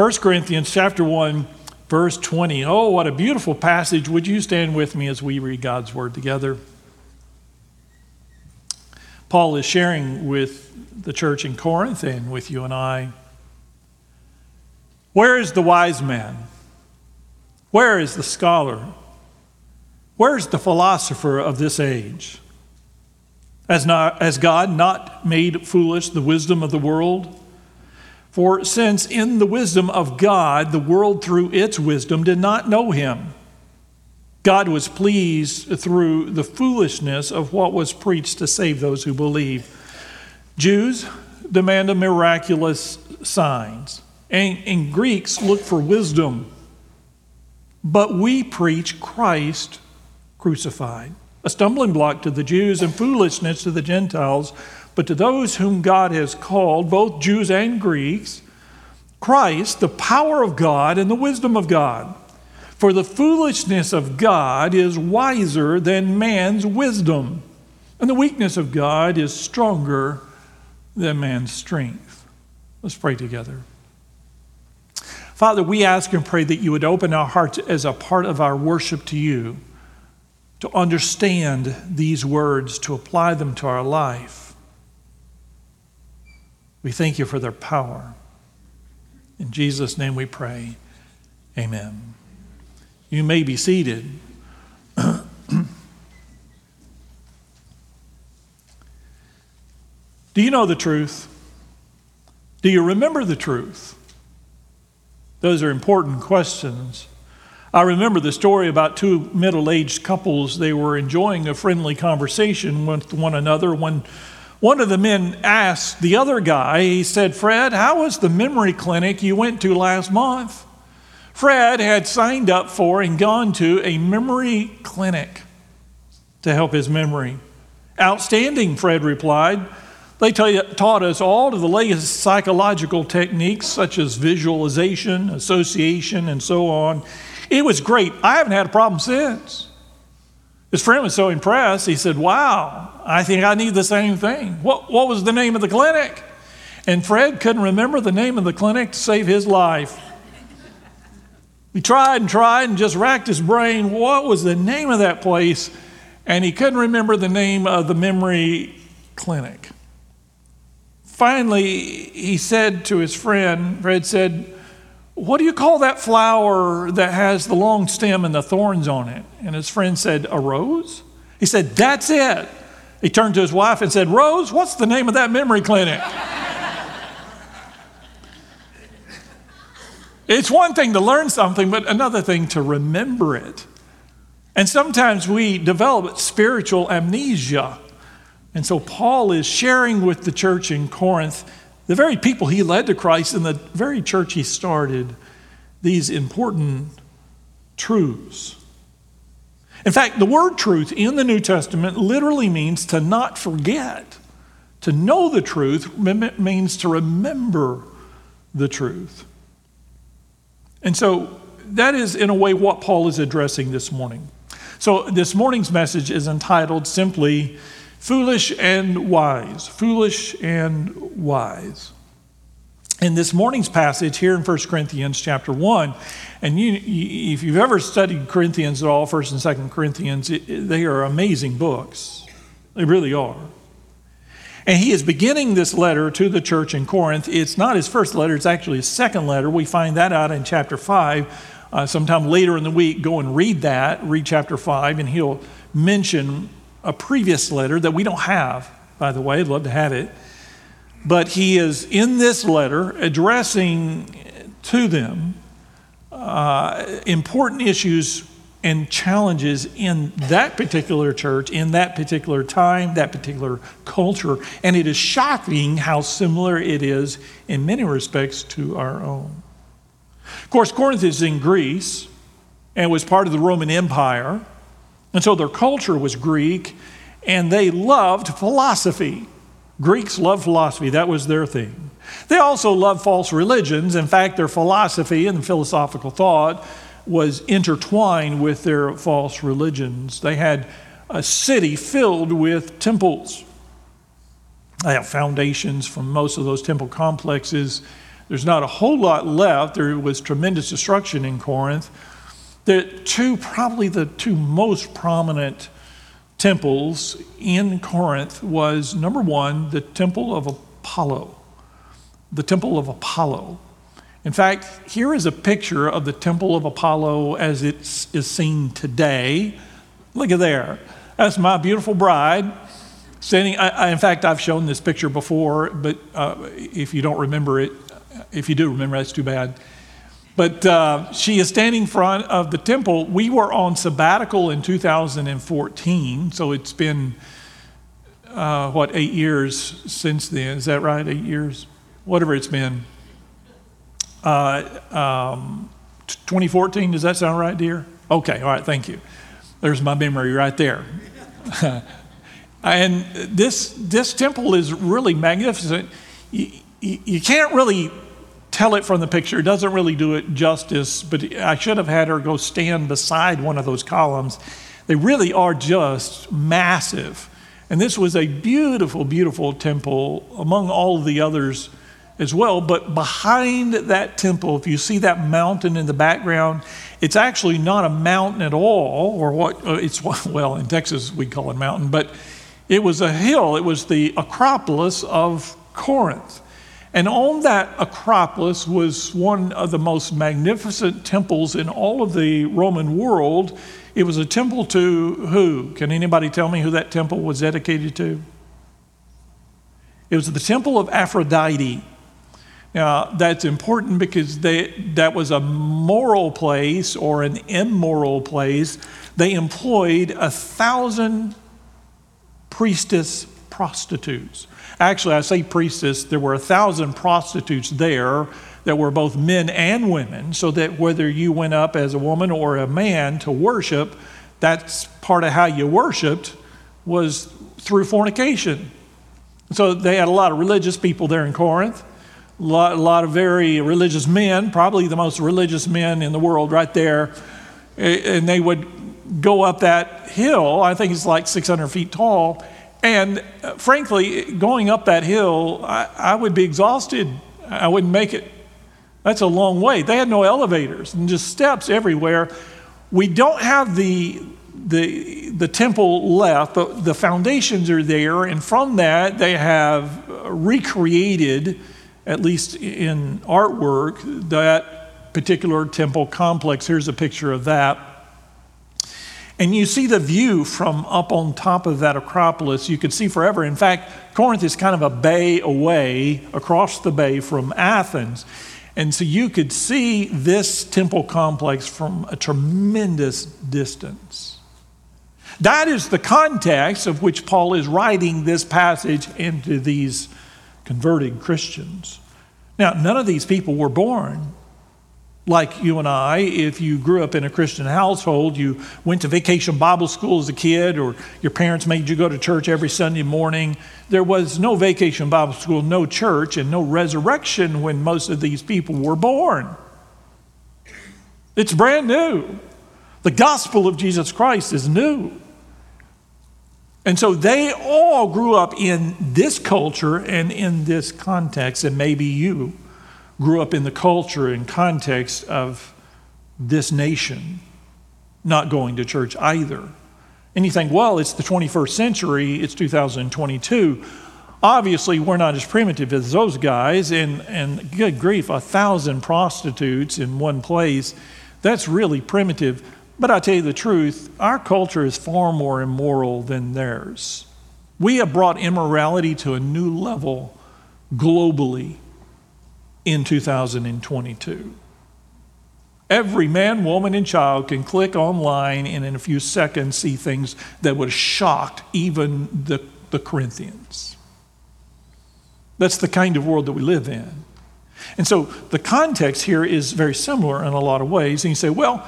1 Corinthians chapter 1, verse 20. Oh, what a beautiful passage. Would you stand with me as we read God's word together? Paul is sharing with the church in Corinth and with you and I. Where is the wise man? Where is the scholar? Where is the philosopher of this age? Has, not, has God not made foolish the wisdom of the world? For since in the wisdom of God, the world through its wisdom did not know him, God was pleased through the foolishness of what was preached to save those who believe. Jews demand a miraculous signs, and, and Greeks look for wisdom. But we preach Christ crucified, a stumbling block to the Jews and foolishness to the Gentiles. But to those whom God has called, both Jews and Greeks, Christ, the power of God and the wisdom of God. For the foolishness of God is wiser than man's wisdom, and the weakness of God is stronger than man's strength. Let's pray together. Father, we ask and pray that you would open our hearts as a part of our worship to you, to understand these words, to apply them to our life. We thank you for their power. In Jesus' name we pray. Amen. You may be seated. Do you know the truth? Do you remember the truth? Those are important questions. I remember the story about two middle aged couples. They were enjoying a friendly conversation with one another when one of the men asked the other guy, he said, Fred, how was the memory clinic you went to last month? Fred had signed up for and gone to a memory clinic to help his memory. Outstanding, Fred replied. They taught us all of the latest psychological techniques such as visualization, association, and so on. It was great. I haven't had a problem since. His friend was so impressed, he said, Wow, I think I need the same thing. What, what was the name of the clinic? And Fred couldn't remember the name of the clinic to save his life. He tried and tried and just racked his brain. What was the name of that place? And he couldn't remember the name of the memory clinic. Finally, he said to his friend, Fred said, what do you call that flower that has the long stem and the thorns on it? And his friend said, A rose? He said, That's it. He turned to his wife and said, Rose, what's the name of that memory clinic? it's one thing to learn something, but another thing to remember it. And sometimes we develop spiritual amnesia. And so Paul is sharing with the church in Corinth the very people he led to Christ in the very church he started, these important truths. In fact, the word truth in the New Testament literally means to not forget. To know the truth means to remember the truth. And so that is, in a way, what Paul is addressing this morning. So this morning's message is entitled simply Foolish and wise. Foolish and wise. In this morning's passage here in 1 Corinthians chapter 1, and you, if you've ever studied Corinthians at all, 1st and 2nd Corinthians, it, they are amazing books. They really are. And he is beginning this letter to the church in Corinth. It's not his first letter, it's actually his second letter. We find that out in chapter 5. Uh, sometime later in the week, go and read that, read chapter 5, and he'll mention a previous letter that we don't have, by the way. I'd love to have it. But he is in this letter addressing to them uh, important issues and challenges in that particular church, in that particular time, that particular culture. And it is shocking how similar it is in many respects to our own. Of course, Corinth is in Greece and was part of the Roman Empire. And so their culture was Greek, and they loved philosophy. Greeks loved philosophy, that was their thing. They also loved false religions. In fact, their philosophy and philosophical thought was intertwined with their false religions. They had a city filled with temples. They have foundations from most of those temple complexes there's not a whole lot left. There was tremendous destruction in Corinth. The two, probably the two most prominent temples in Corinth was number one, the temple of Apollo. The temple of Apollo. In fact, here is a picture of the temple of Apollo as it is seen today. Look at there. That's my beautiful bride standing. I, I, in fact, I've shown this picture before, but uh, if you don't remember it, if you do remember, that's too bad. But uh, she is standing in front of the temple. We were on sabbatical in 2014, so it's been, uh, what, eight years since then. Is that right? Eight years? Whatever it's been. Uh, um, 2014, does that sound right, dear? Okay, all right, thank you. There's my memory right there. and this, this temple is really magnificent. You, you, you can't really tell it from the picture. It doesn't really do it justice, but I should have had her go stand beside one of those columns. They really are just massive. And this was a beautiful, beautiful temple among all the others as well. But behind that temple, if you see that mountain in the background, it's actually not a mountain at all, or what uh, it's, well, in Texas we call it a mountain, but it was a hill. It was the Acropolis of Corinth. And on that Acropolis was one of the most magnificent temples in all of the Roman world. It was a temple to who? Can anybody tell me who that temple was dedicated to? It was the temple of Aphrodite. Now, that's important because they, that was a moral place or an immoral place. They employed a thousand priestess prostitutes. Actually, I say priestess, there were a thousand prostitutes there that were both men and women, so that whether you went up as a woman or a man to worship, that's part of how you worshiped was through fornication. So they had a lot of religious people there in Corinth, a lot, a lot of very religious men, probably the most religious men in the world right there. And they would go up that hill, I think it's like 600 feet tall, and uh, frankly, going up that hill, I, I, would be exhausted. I wouldn't make it. That's a long way. They had no elevators and just steps everywhere. We don't have the, the, the temple left, but the foundations are there. And from that, they have recreated, at least in artwork, that particular temple complex. Here's a picture of that. And you see the view from up on top of that Acropolis. You could see forever. In fact, Corinth is kind of a bay away across the bay from Athens. And so you could see this temple complex from a tremendous distance. That is the context of which Paul is writing this passage into these converted Christians. Now, none of these people were born like you and I, if you grew up in a Christian household, you went to vacation Bible school as a kid, or your parents made you go to church every Sunday morning. There was no vacation Bible school, no church, and no resurrection when most of these people were born. It's brand new. The gospel of Jesus Christ is new. And so they all grew up in this culture and in this context, and maybe you grew up in the culture and context of this nation, not going to church either. And you think, well, it's the 21st century, it's 2022. Obviously, we're not as primitive as those guys, and, and good grief, a thousand prostitutes in one place, that's really primitive. But I tell you the truth, our culture is far more immoral than theirs. We have brought immorality to a new level globally in 2022. Every man, woman, and child can click online and in a few seconds see things that would have shocked even the, the Corinthians. That's the kind of world that we live in. And so the context here is very similar in a lot of ways. And you say, well,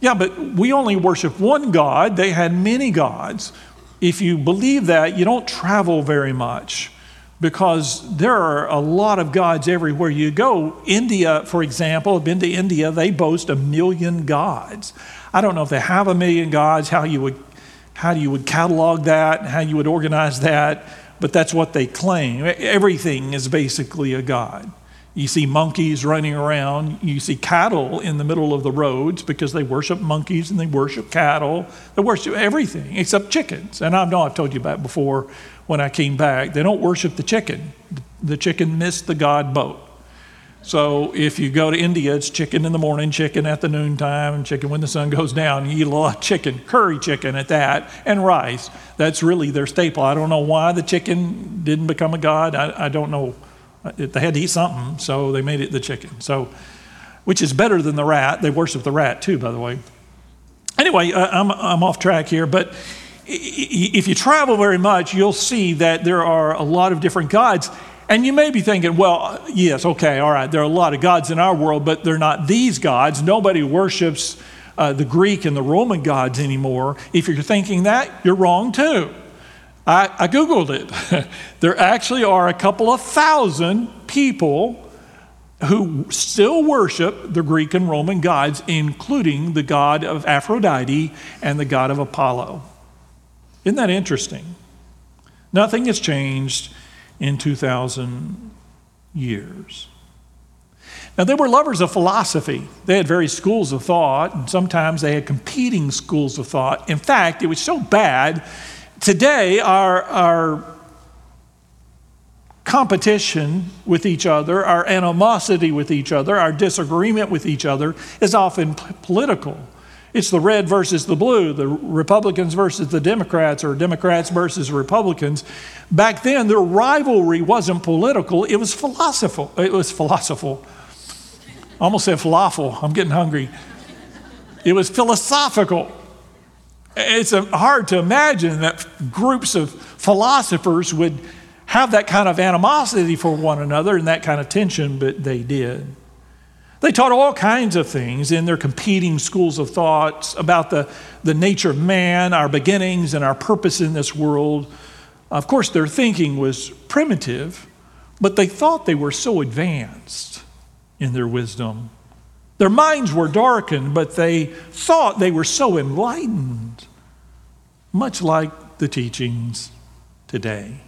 yeah, but we only worship one God. They had many gods. If you believe that, you don't travel very much because there are a lot of gods everywhere you go. India, for example, I've been to India, they boast a million gods. I don't know if they have a million gods, how you would, how you would catalog that, how you would organize that, but that's what they claim. Everything is basically a god. You see monkeys running around. You see cattle in the middle of the roads because they worship monkeys and they worship cattle. They worship everything except chickens. And I know I've told you about before when I came back. They don't worship the chicken. The chicken missed the God boat. So if you go to India, it's chicken in the morning, chicken at the noontime, and chicken when the sun goes down. You eat a lot of chicken, curry chicken at that, and rice. That's really their staple. I don't know why the chicken didn't become a god. I, I don't know they had to eat something, so they made it the chicken. So, which is better than the rat. They worship the rat too, by the way. Anyway, I'm, I'm off track here, but if you travel very much, you'll see that there are a lot of different gods. And you may be thinking, well, yes, okay, all right, there are a lot of gods in our world, but they're not these gods. Nobody worships uh, the Greek and the Roman gods anymore. If you're thinking that, you're wrong too. I, I Googled it. there actually are a couple of thousand people who still worship the Greek and Roman gods, including the god of Aphrodite and the god of Apollo. Isn't that interesting? Nothing has changed in 2,000 years. Now, they were lovers of philosophy. They had various schools of thought, and sometimes they had competing schools of thought. In fact, it was so bad Today, our, our competition with each other, our animosity with each other, our disagreement with each other is often p- political. It's the red versus the blue, the Republicans versus the Democrats, or Democrats versus Republicans. Back then, the rivalry wasn't political, it was philosophical. It was philosophical. Almost said falafel. I'm getting hungry. It was philosophical. It's hard to imagine that groups of philosophers would have that kind of animosity for one another and that kind of tension, but they did. They taught all kinds of things in their competing schools of thoughts about the, the nature of man, our beginnings, and our purpose in this world. Of course, their thinking was primitive, but they thought they were so advanced in their wisdom. Their minds were darkened, but they thought they were so enlightened much like the teachings today.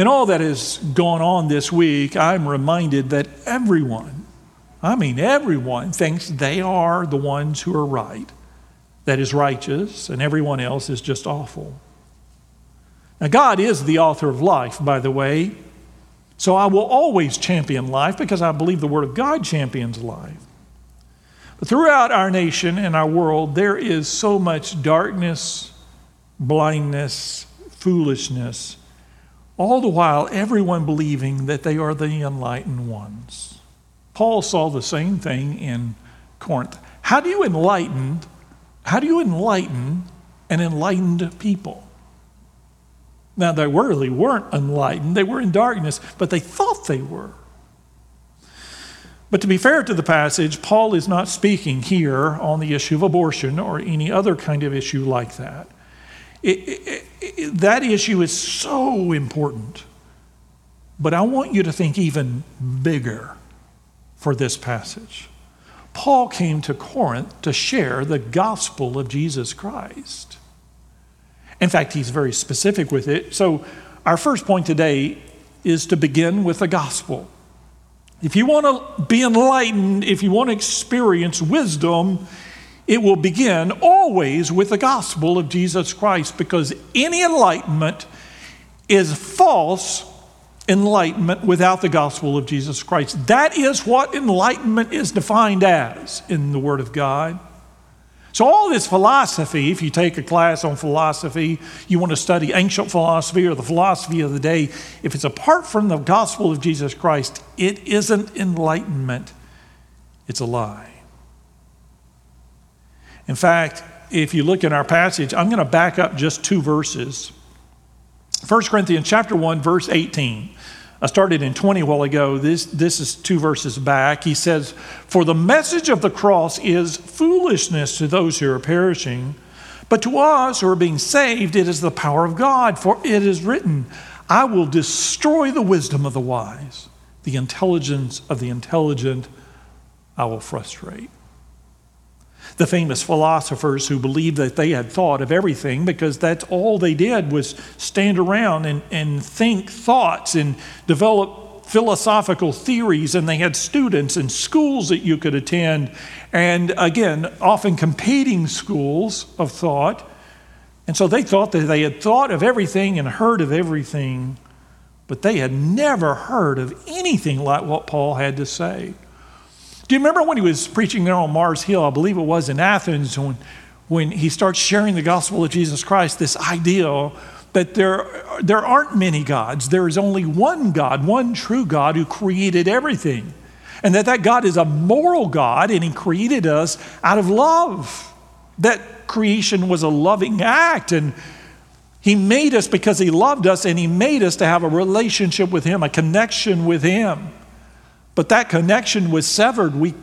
In all that has gone on this week, I'm reminded that everyone, I mean everyone, thinks they are the ones who are right, that is righteous, and everyone else is just awful. Now, God is the author of life, by the way, so I will always champion life because I believe the Word of God champions life. But throughout our nation and our world, there is so much darkness, blindness, foolishness, all the while everyone believing that they are the enlightened ones. Paul saw the same thing in Corinth. How do you enlighten? How do you enlighten an enlightened people? Now, they really weren't enlightened. They were in darkness, but they thought they were. But to be fair to the passage, Paul is not speaking here on the issue of abortion or any other kind of issue like that. It, it, that issue is so important. But I want you to think even bigger for this passage. Paul came to Corinth to share the gospel of Jesus Christ. In fact, he's very specific with it. So, our first point today is to begin with the gospel. If you want to be enlightened, if you want to experience wisdom, it will begin always with the gospel of Jesus Christ because any enlightenment is false enlightenment without the gospel of Jesus Christ. That is what enlightenment is defined as in the Word of God. So, all this philosophy, if you take a class on philosophy, you want to study ancient philosophy or the philosophy of the day, if it's apart from the gospel of Jesus Christ, it isn't enlightenment, it's a lie. In fact, if you look in our passage, I'm going to back up just two verses. 1 Corinthians chapter 1 verse 18. I started in 20 a while ago. This, this is two verses back. He says, For the message of the cross is foolishness to those who are perishing, but to us who are being saved, it is the power of God. For it is written, I will destroy the wisdom of the wise, the intelligence of the intelligent I will frustrate the famous philosophers who believed that they had thought of everything because that's all they did was stand around and, and think thoughts and develop philosophical theories, and they had students and schools that you could attend, and again, often competing schools of thought. And so they thought that they had thought of everything and heard of everything, but they had never heard of anything like what Paul had to say. Do you remember when he was preaching there on Mars Hill? I believe it was in Athens when, when he starts sharing the gospel of Jesus Christ, this idea that there, there aren't many gods. There is only one God, one true God who created everything. And that that God is a moral God and he created us out of love. That creation was a loving act and he made us because he loved us and he made us to have a relationship with him, a connection with him. But that connection was severed. We,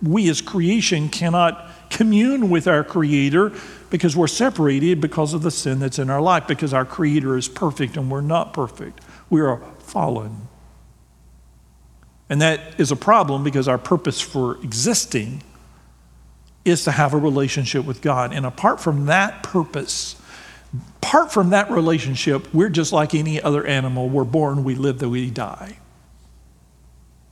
we as creation cannot commune with our creator because we're separated because of the sin that's in our life, because our Creator is perfect and we're not perfect. We are fallen. And that is a problem because our purpose for existing is to have a relationship with God. And apart from that purpose, apart from that relationship, we're just like any other animal. We're born, we live, that we die.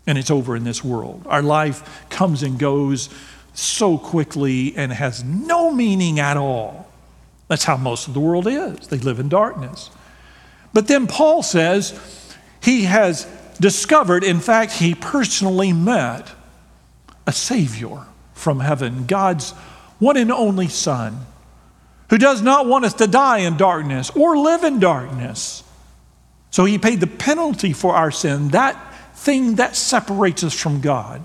And it's over in this world. Our life comes and goes so quickly and has no meaning at all. That's how most of the world is. They live in darkness. But then Paul says he has discovered, in fact, he personally met a Savior from heaven, God's one and only Son, who does not want us to die in darkness or live in darkness. So he paid the penalty for our sin, that thing that separates us from God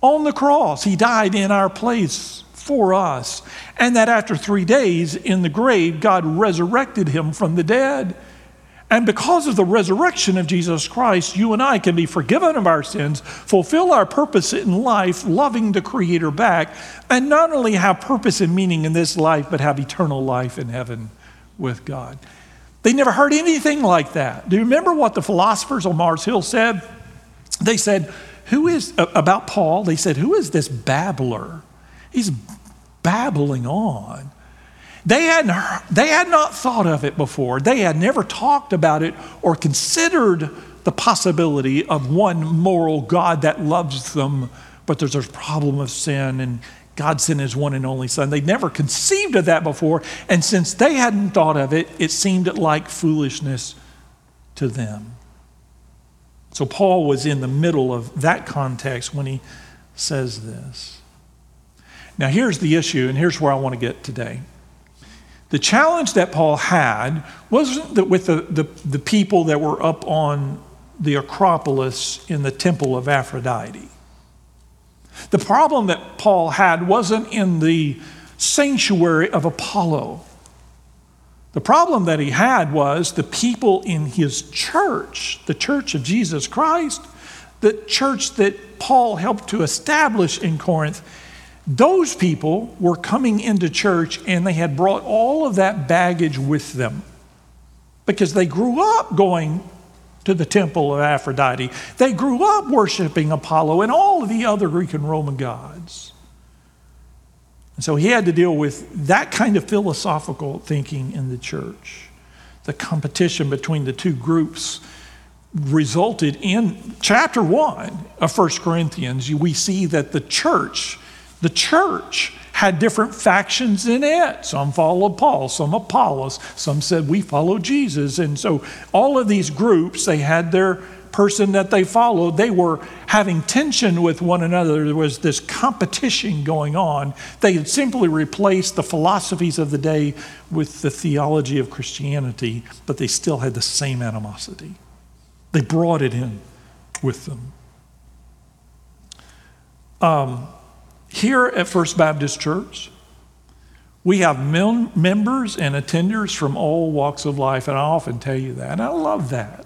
on the cross. He died in our place for us. And that after three days in the grave, God resurrected him from the dead. And because of the resurrection of Jesus Christ, you and I can be forgiven of our sins, fulfill our purpose in life, loving the Creator back, and not only have purpose and meaning in this life, but have eternal life in heaven with God. They never heard anything like that. Do you remember what the philosophers on Mars Hill said? They said, who is, about Paul, they said, Who is this babbler? He's babbling on. They had, they had not thought of it before. They had never talked about it or considered the possibility of one moral God that loves them, but there's a problem of sin and God sent his one and only Son. They'd never conceived of that before, and since they hadn't thought of it, it seemed like foolishness to them. So Paul was in the middle of that context when he says this. Now, here's the issue, and here's where I want to get today. The challenge that Paul had wasn't that with the, the, the people that were up on the Acropolis in the temple of Aphrodite. The problem that Paul had wasn't in the sanctuary of Apollo. The problem that he had was the people in his church, the church of Jesus Christ, the church that Paul helped to establish in Corinth. Those people were coming into church and they had brought all of that baggage with them because they grew up going to the temple of Aphrodite. They grew up worshiping Apollo and all of the other Greek and Roman gods. And so he had to deal with that kind of philosophical thinking in the church. The competition between the two groups resulted in chapter 1 of 1 Corinthians. We see that the church, the church had different factions in it. Some followed Paul, some Apollos, some said we follow Jesus. And so all of these groups, they had their person that they followed, they were having tension with one another. There was this competition going on. They had simply replaced the philosophies of the day with the theology of Christianity, but they still had the same animosity. They brought it in with them. Um, here at First Baptist Church, we have mem- members and attenders from all walks of life, and I often tell you that. And I love that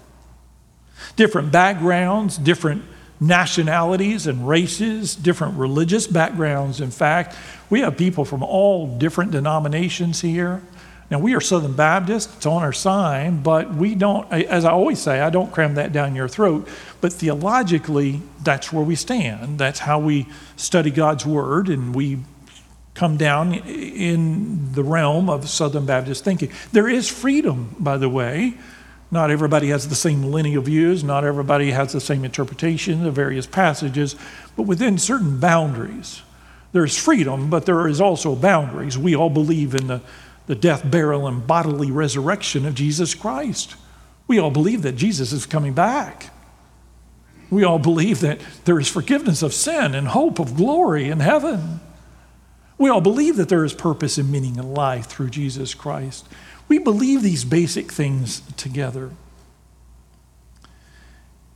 different backgrounds, different nationalities and races, different religious backgrounds. In fact, we have people from all different denominations here. Now, we are Southern Baptist, it's on our sign, but we don't, as I always say, I don't cram that down your throat, but theologically, that's where we stand. That's how we study God's Word, and we come down in the realm of Southern Baptist thinking. There is freedom, by the way, Not everybody has the same linear views, not everybody has the same interpretation of various passages, but within certain boundaries. There's freedom, but there is also boundaries. We all believe in the, the death, burial, and bodily resurrection of Jesus Christ. We all believe that Jesus is coming back. We all believe that there is forgiveness of sin and hope of glory in heaven. We all believe that there is purpose and meaning in life through Jesus Christ. We believe these basic things together.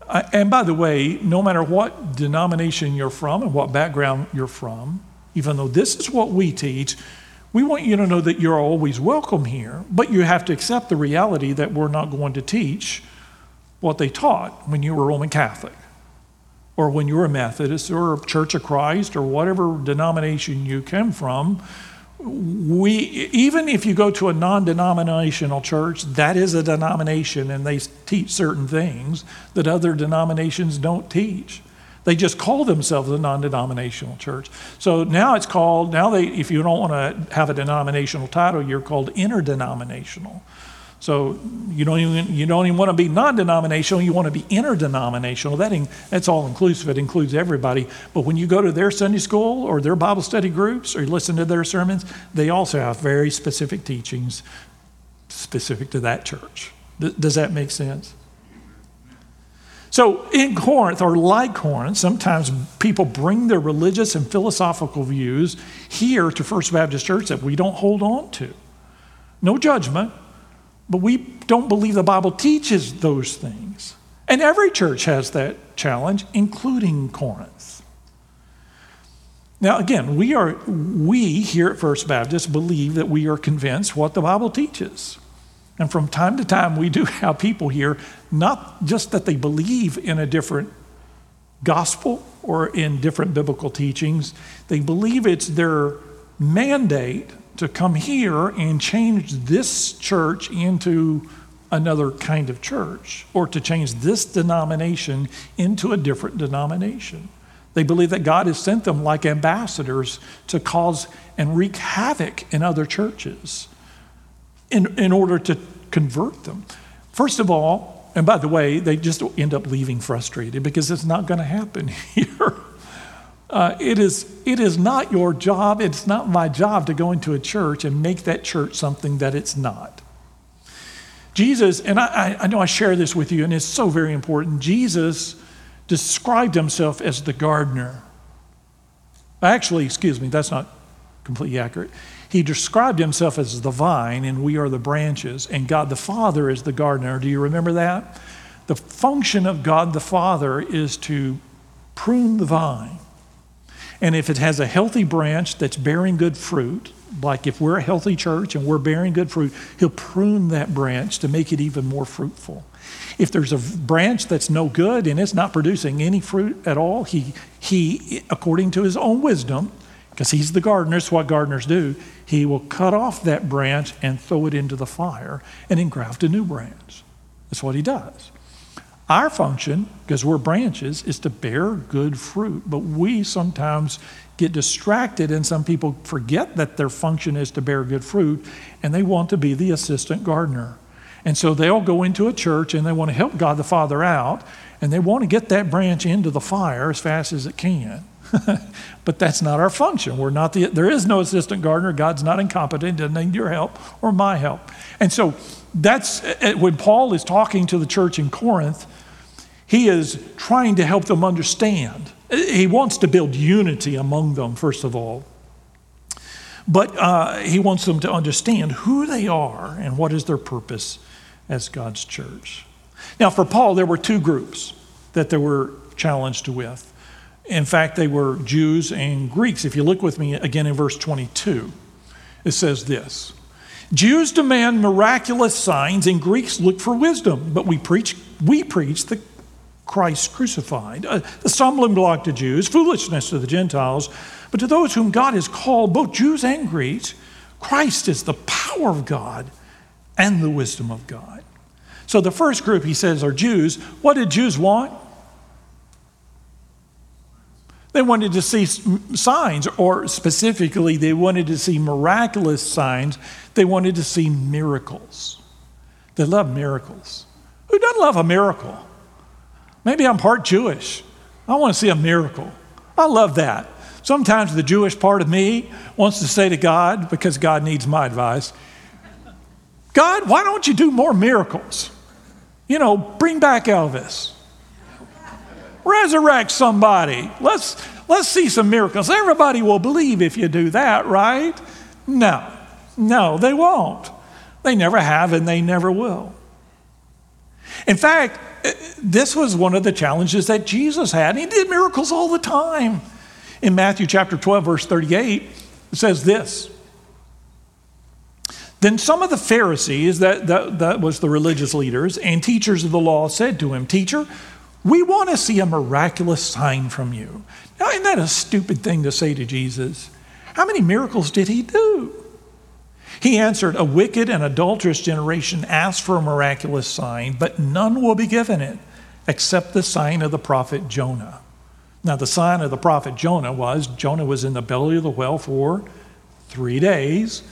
and by the way, no matter what denomination you're from and what background you're from, even though this is what we teach, we want you to know that you're always welcome here, but you have to accept the reality that we're not going to teach what they taught when you were Roman Catholic or when you were a Methodist or a Church of Christ or whatever denomination you came from. We even if you go to a non-denominational church that is a denomination and they teach certain things that other denominations don't teach they just call themselves a non-denominational church so now it's called now they if you don't want to have a denominational title you're called interdenominational so you don't even you don't even want to be non-denominational. You want to be interdenominational. That in, that's all inclusive. It includes everybody. But when you go to their Sunday school or their Bible study groups or you listen to their sermons, they also have very specific teachings specific to that church. Th- does that make sense? So in Corinth, or like Corinth, sometimes people bring their religious and philosophical views here to First Baptist Church that we don't hold on to. No judgment, but we don't believe the Bible teaches those things. And every church has that challenge, including Corinth. Now, again, we, are, we here at First Baptist believe that we are convinced what the Bible teaches. And from time to time, we do have people here, not just that they believe in a different gospel or in different biblical teachings, they believe it's their mandate to come here and change this church into another kind of church or to change this denomination into a different denomination. They believe that God has sent them like ambassadors to cause and wreak havoc in other churches in, in order to convert them. First of all, and by the way, they just end up leaving frustrated because it's not going to happen here. Uh, it, is, it is not your job, it's not my job to go into a church and make that church something that it's not. Jesus, and I, I know I share this with you, and it's so very important. Jesus described himself as the gardener. Actually, excuse me, that's not completely accurate. He described himself as the vine, and we are the branches, and God the Father is the gardener. Do you remember that? The function of God the Father is to prune the vine. And if it has a healthy branch that's bearing good fruit, like if we're a healthy church and we're bearing good fruit, he'll prune that branch to make it even more fruitful. If there's a branch that's no good and it's not producing any fruit at all, he, he according to his own wisdom, because he's the gardener, it's what gardeners do, he will cut off that branch and throw it into the fire and engraft a new branch. That's what he does. Our function, because we're branches, is to bear good fruit. But we sometimes get distracted, and some people forget that their function is to bear good fruit, and they want to be the assistant gardener. And so they'll go into a church and they want to help God the Father out, and they want to get that branch into the fire as fast as it can. but that's not our function. We're not the, there is no assistant gardener. God's not incompetent, doesn't need your help or my help. And so that's uh, when Paul is talking to the church in Corinth, he is trying to help them understand. He wants to build unity among them, first of all. But uh, he wants them to understand who they are and what is their purpose as God's church. Now, for Paul, there were two groups that they were challenged with. In fact, they were Jews and Greeks. If you look with me again in verse 22, it says this Jews demand miraculous signs, and Greeks look for wisdom, but we preach, we preach the Christ crucified. Uh, the stumbling block to Jews, foolishness to the Gentiles, but to those whom God has called, both Jews and Greeks, Christ is the power of God and the wisdom of God. So the first group, he says, are Jews. What did Jews want? They wanted to see signs, or specifically, they wanted to see miraculous signs. They wanted to see miracles. They love miracles. Who doesn't love a miracle? Maybe I'm part Jewish. I want to see a miracle. I love that. Sometimes the Jewish part of me wants to say to God, because God needs my advice, God, why don't you do more miracles? You know, bring back Elvis. Resurrect somebody. Let's, let's see some miracles. Everybody will believe if you do that, right? No, no, they won't. They never have and they never will. In fact, eh, this was one of the challenges that Jesus had. He did miracles all the time. In Matthew chapter 12, verse 38, it says this. Then some of the Pharisees, that, that, that was the religious leaders, and teachers of the law said to him, Teacher, we want to see a miraculous sign from you. Now, isn't that a stupid thing to say to Jesus? How many miracles did he do? He answered, A wicked and adulterous generation asks for a miraculous sign, but none will be given it except the sign of the prophet Jonah. Now, the sign of the prophet Jonah was Jonah was in the belly of the whale for three days,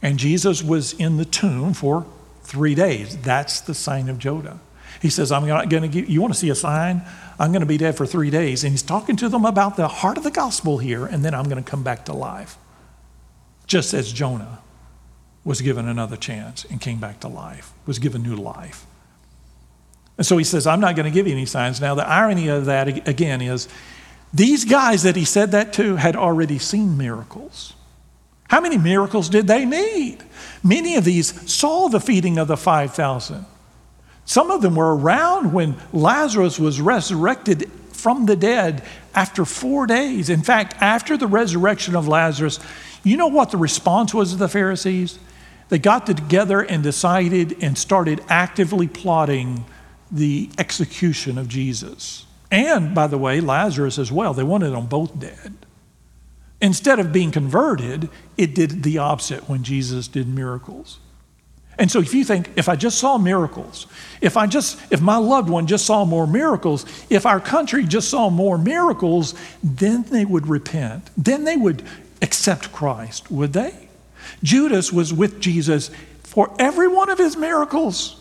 and Jesus was in the tomb for three days. That's the sign of Jonah. He says, I'm not going to give, you want to see a sign? I'm going to be dead for three days. And he's talking to them about the heart of the gospel here, and then I'm going to come back to life. Just as Jonah was given another chance and came back to life, was given new life. And so he says, I'm not going to give you any signs. Now, the irony of that, again, is these guys that he said that to had already seen miracles. How many miracles did they need? Many of these saw the feeding of the 5,000. Some of them were around when Lazarus was resurrected from the dead after four days. In fact, after the resurrection of Lazarus, you know what the response was of the Pharisees? They got together and decided and started actively plotting the execution of Jesus. And, by the way, Lazarus as well. They wanted them both dead. Instead of being converted, it did the opposite when Jesus did miracles. And so if you think, if I just saw miracles, if I just, if my loved one just saw more miracles, if our country just saw more miracles, then they would repent. Then they would accept Christ, would they? Judas was with Jesus for every one of his miracles.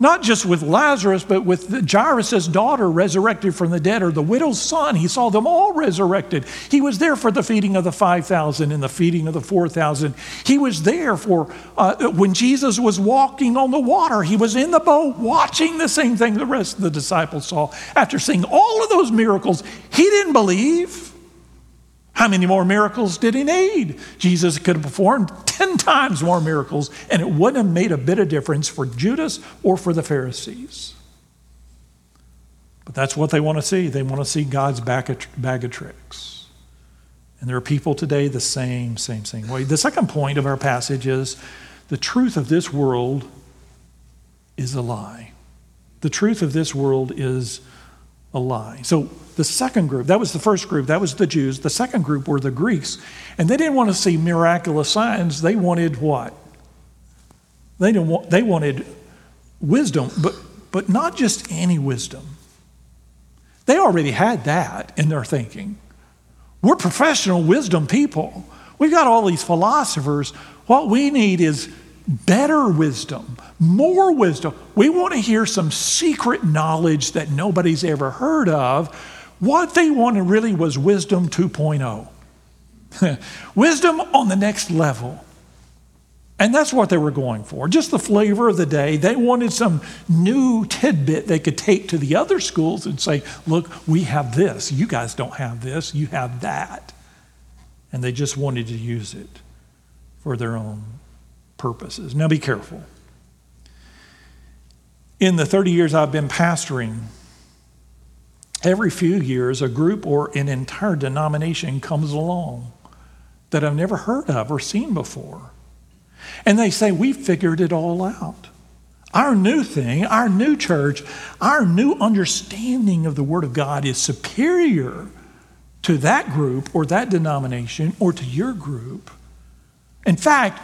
Not just with Lazarus, but with Jairus' daughter resurrected from the dead, or the widow's son. He saw them all resurrected. He was there for the feeding of the 5,000 and the feeding of the 4,000. He was there for uh, when Jesus was walking on the water. He was in the boat watching the same thing the rest of the disciples saw. After seeing all of those miracles, he didn't believe. How many more miracles did he need? Jesus could have performed 10 times more miracles, and it wouldn't have made a bit of difference for Judas or for the Pharisees. But that's what they want to see. They want to see God's bag of tricks. And there are people today the same, same, same way. The second point of our passage is the truth of this world is a lie. The truth of this world is a lie. So the second group, that was the first group, that was the Jews. The second group were the Greeks. And they didn't want to see miraculous signs. They wanted what? They, didn't want, they wanted wisdom, but, but not just any wisdom. They already had that in their thinking. We're professional wisdom people. We've got all these philosophers. What we need is better wisdom, more wisdom. We want to hear some secret knowledge that nobody's ever heard of what they wanted really was wisdom 2.0. wisdom on the next level. And that's what they were going for. Just the flavor of the day. They wanted some new tidbit they could take to the other schools and say, look, we have this. You guys don't have this. You have that. And they just wanted to use it for their own purposes. Now be careful. In the 30 years I've been pastoring, every few years, a group or an entire denomination comes along that I've never heard of or seen before. And they say, We figured it all out. Our new thing, our new church, our new understanding of the Word of God is superior to that group or that denomination or to your group. In fact,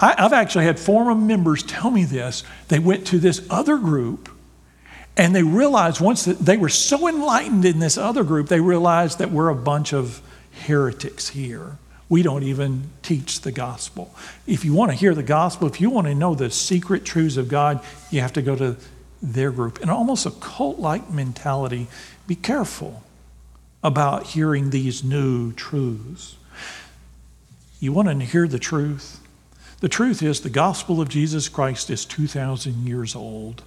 I, have actually had former members tell me this. They went to this other group and they realized once that they were so enlightened in this other group, they realized that we're a bunch of heretics here. We don't even teach the gospel. If you want to hear the gospel, if you want to know the secret truths of God, you have to go to their group. And almost a cult like mentality. Be careful about hearing these new truths. You want to hear the truth? The truth is, the gospel of Jesus Christ is 2,000 years old.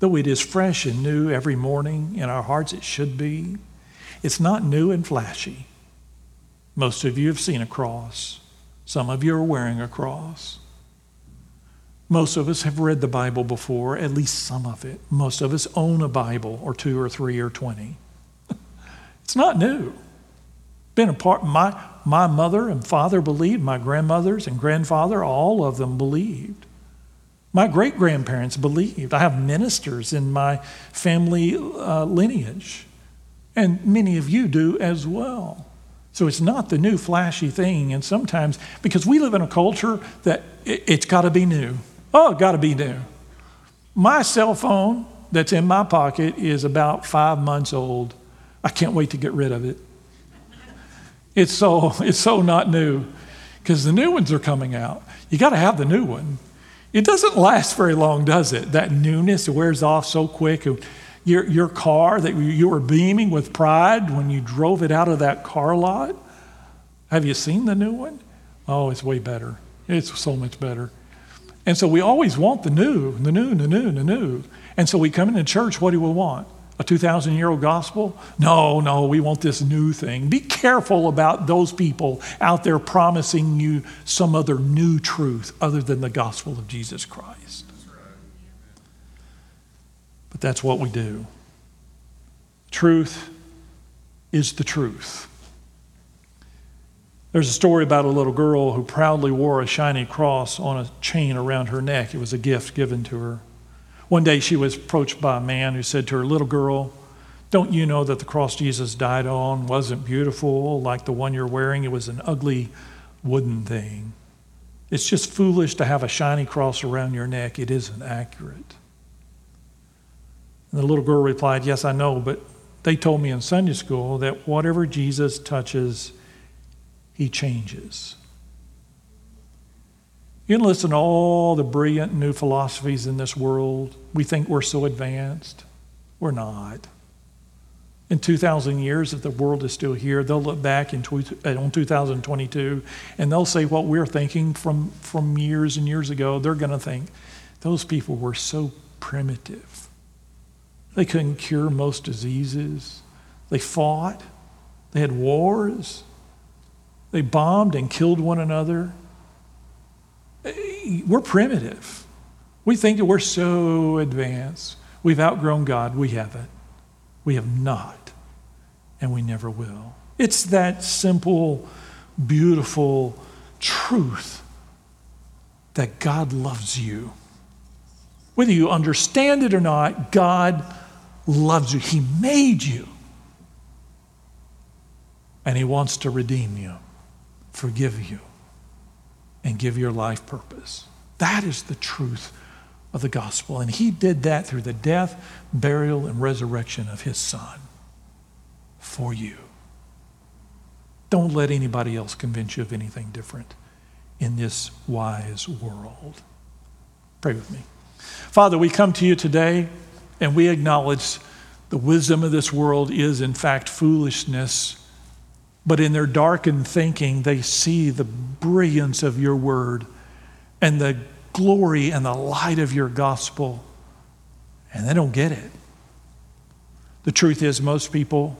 Though it is fresh and new every morning in our hearts, it should be. It's not new and flashy. Most of you have seen a cross. Some of you are wearing a cross. Most of us have read the Bible before, at least some of it. Most of us own a Bible or two or three or 20. it's not new. Been a part, my, my mother and father believed, my grandmothers and grandfather, all of them believed. My great grandparents believed. I have ministers in my family uh, lineage, and many of you do as well. So it's not the new flashy thing. And sometimes, because we live in a culture that it, has got to be new. Oh, got to be new. My cell phone that's in my pocket is about five months old. I can't wait to get rid of it. It's so, it's so not new because the new ones are coming out. You got to have the new one. It doesn't last very long, does it? That newness wears off so quick. Your, your car that you were beaming with pride when you drove it out of that car lot. Have you seen the new one? Oh, it's way better. It's so much better. And so we always want the new, the new, the new, the new. And so we come into church, what do we want? A 2,000 year old gospel? No, no, we want this new thing. Be careful about those people out there promising you some other new truth other than the gospel of Jesus Christ. But that's what we do. Truth is the truth. There's a story about a little girl who proudly wore a shiny cross on a chain around her neck. It was a gift given to her. One day she was approached by a man who said to her, Little girl, don't you know that the cross Jesus died on wasn't beautiful like the one you're wearing? It was an ugly wooden thing. It's just foolish to have a shiny cross around your neck. It isn't accurate. And the little girl replied, Yes, I know, but they told me in Sunday school that whatever Jesus touches, he changes. You can listen to all the brilliant new philosophies in this world. We think we're so advanced. We're not. In 2,000 years, if the world is still here, they'll look back in uh, on 2022 and they'll say what we're thinking from, from years and years ago. They're going to think those people were so primitive. They couldn't cure most diseases. They fought. They had wars. They bombed and killed one another we're primitive. We think that we're so advanced. We've outgrown God. We haven't. We have not. And we never will. It's that simple, beautiful truth that God loves you. Whether you understand it or not, God loves you. He made you. And He wants to redeem you, forgive you and give your life purpose. That is the truth of the gospel. And he did that through the death, burial, and resurrection of his son for you. Don't let anybody else convince you of anything different in this wise world. Pray with me. Father, we come to you today and we acknowledge the wisdom of this world is, in fact, foolishness but in their darkened thinking, they see the brilliance of your word and the glory and the light of your gospel, and they don't get it. The truth is, most people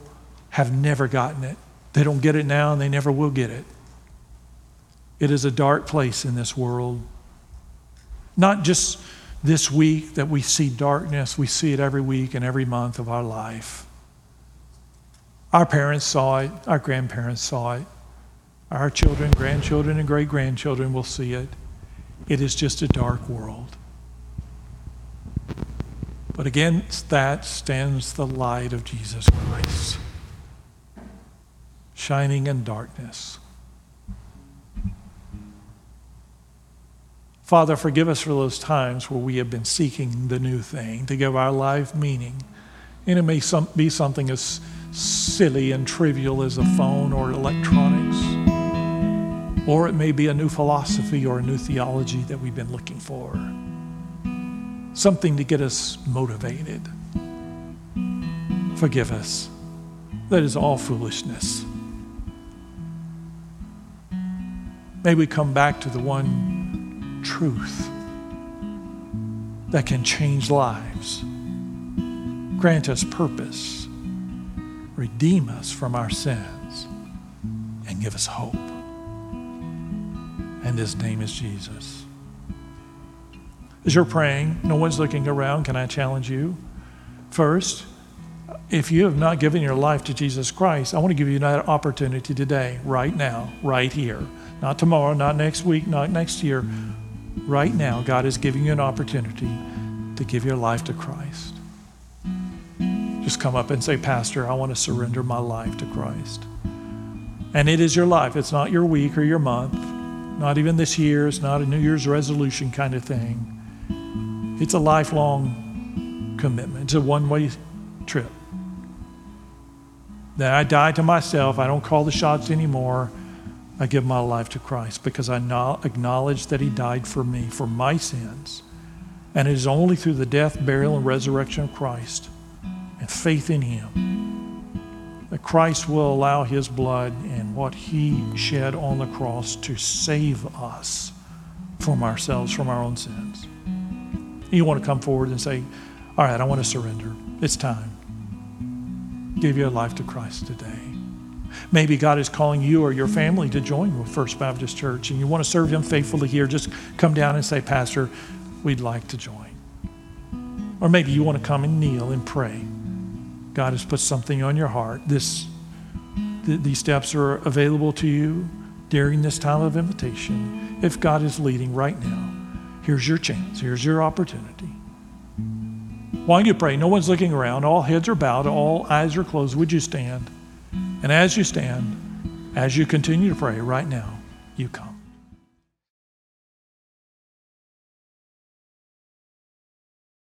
have never gotten it. They don't get it now, and they never will get it. It is a dark place in this world. Not just this week that we see darkness, we see it every week and every month of our life. Our parents saw it, our grandparents saw it, our children, grandchildren, and great grandchildren will see it. It is just a dark world. But against that stands the light of Jesus Christ, shining in darkness. Father, forgive us for those times where we have been seeking the new thing to give our life meaning. And it may some, be something as silly and trivial as a phone or electronics. Or it may be a new philosophy or a new theology that we've been looking for. something to get us motivated. Forgive us. That is all foolishness. May we come back to the one truth that can change lives, grant us purpose, redeem us from our sins, and give us hope. And his name is Jesus. As you're praying, no one's looking around. Can I challenge you? First, if you have not given your life to Jesus Christ, I want to give you that opportunity today, right now, right here. Not tomorrow, not next week, not next year. Right now, God is giving you an opportunity to give your life to Christ. Just come up and say, Pastor, I want to surrender my life to Christ. And it is your life. It's not your week or your month, not even this year. It's not a New Year's resolution kind of thing. It's a lifelong commitment, it's a one way trip that I die to myself. I don't call the shots anymore. I give my life to Christ because I acknowledge that He died for me, for my sins. And it is only through the death, burial, and resurrection of Christ faith in Him that Christ will allow His blood and what He shed on the cross to save us from ourselves, from our own sins. You want to come forward and say, All right, I want to surrender. It's time give your life to Christ today. Maybe God is calling you or your family to join with First Baptist Church and you want to serve Him faithfully here. Just come down and say, Pastor, we'd like to join. Or maybe you want to come and kneel and pray. God has put something on your heart. This, th- these steps are available to you during this time of invitation. If God is leading right now, here's your chance, here's your opportunity. While you pray, no one's looking around, all heads are bowed, all eyes are closed. Would you stand? And as you stand, as you continue to pray right now, you come.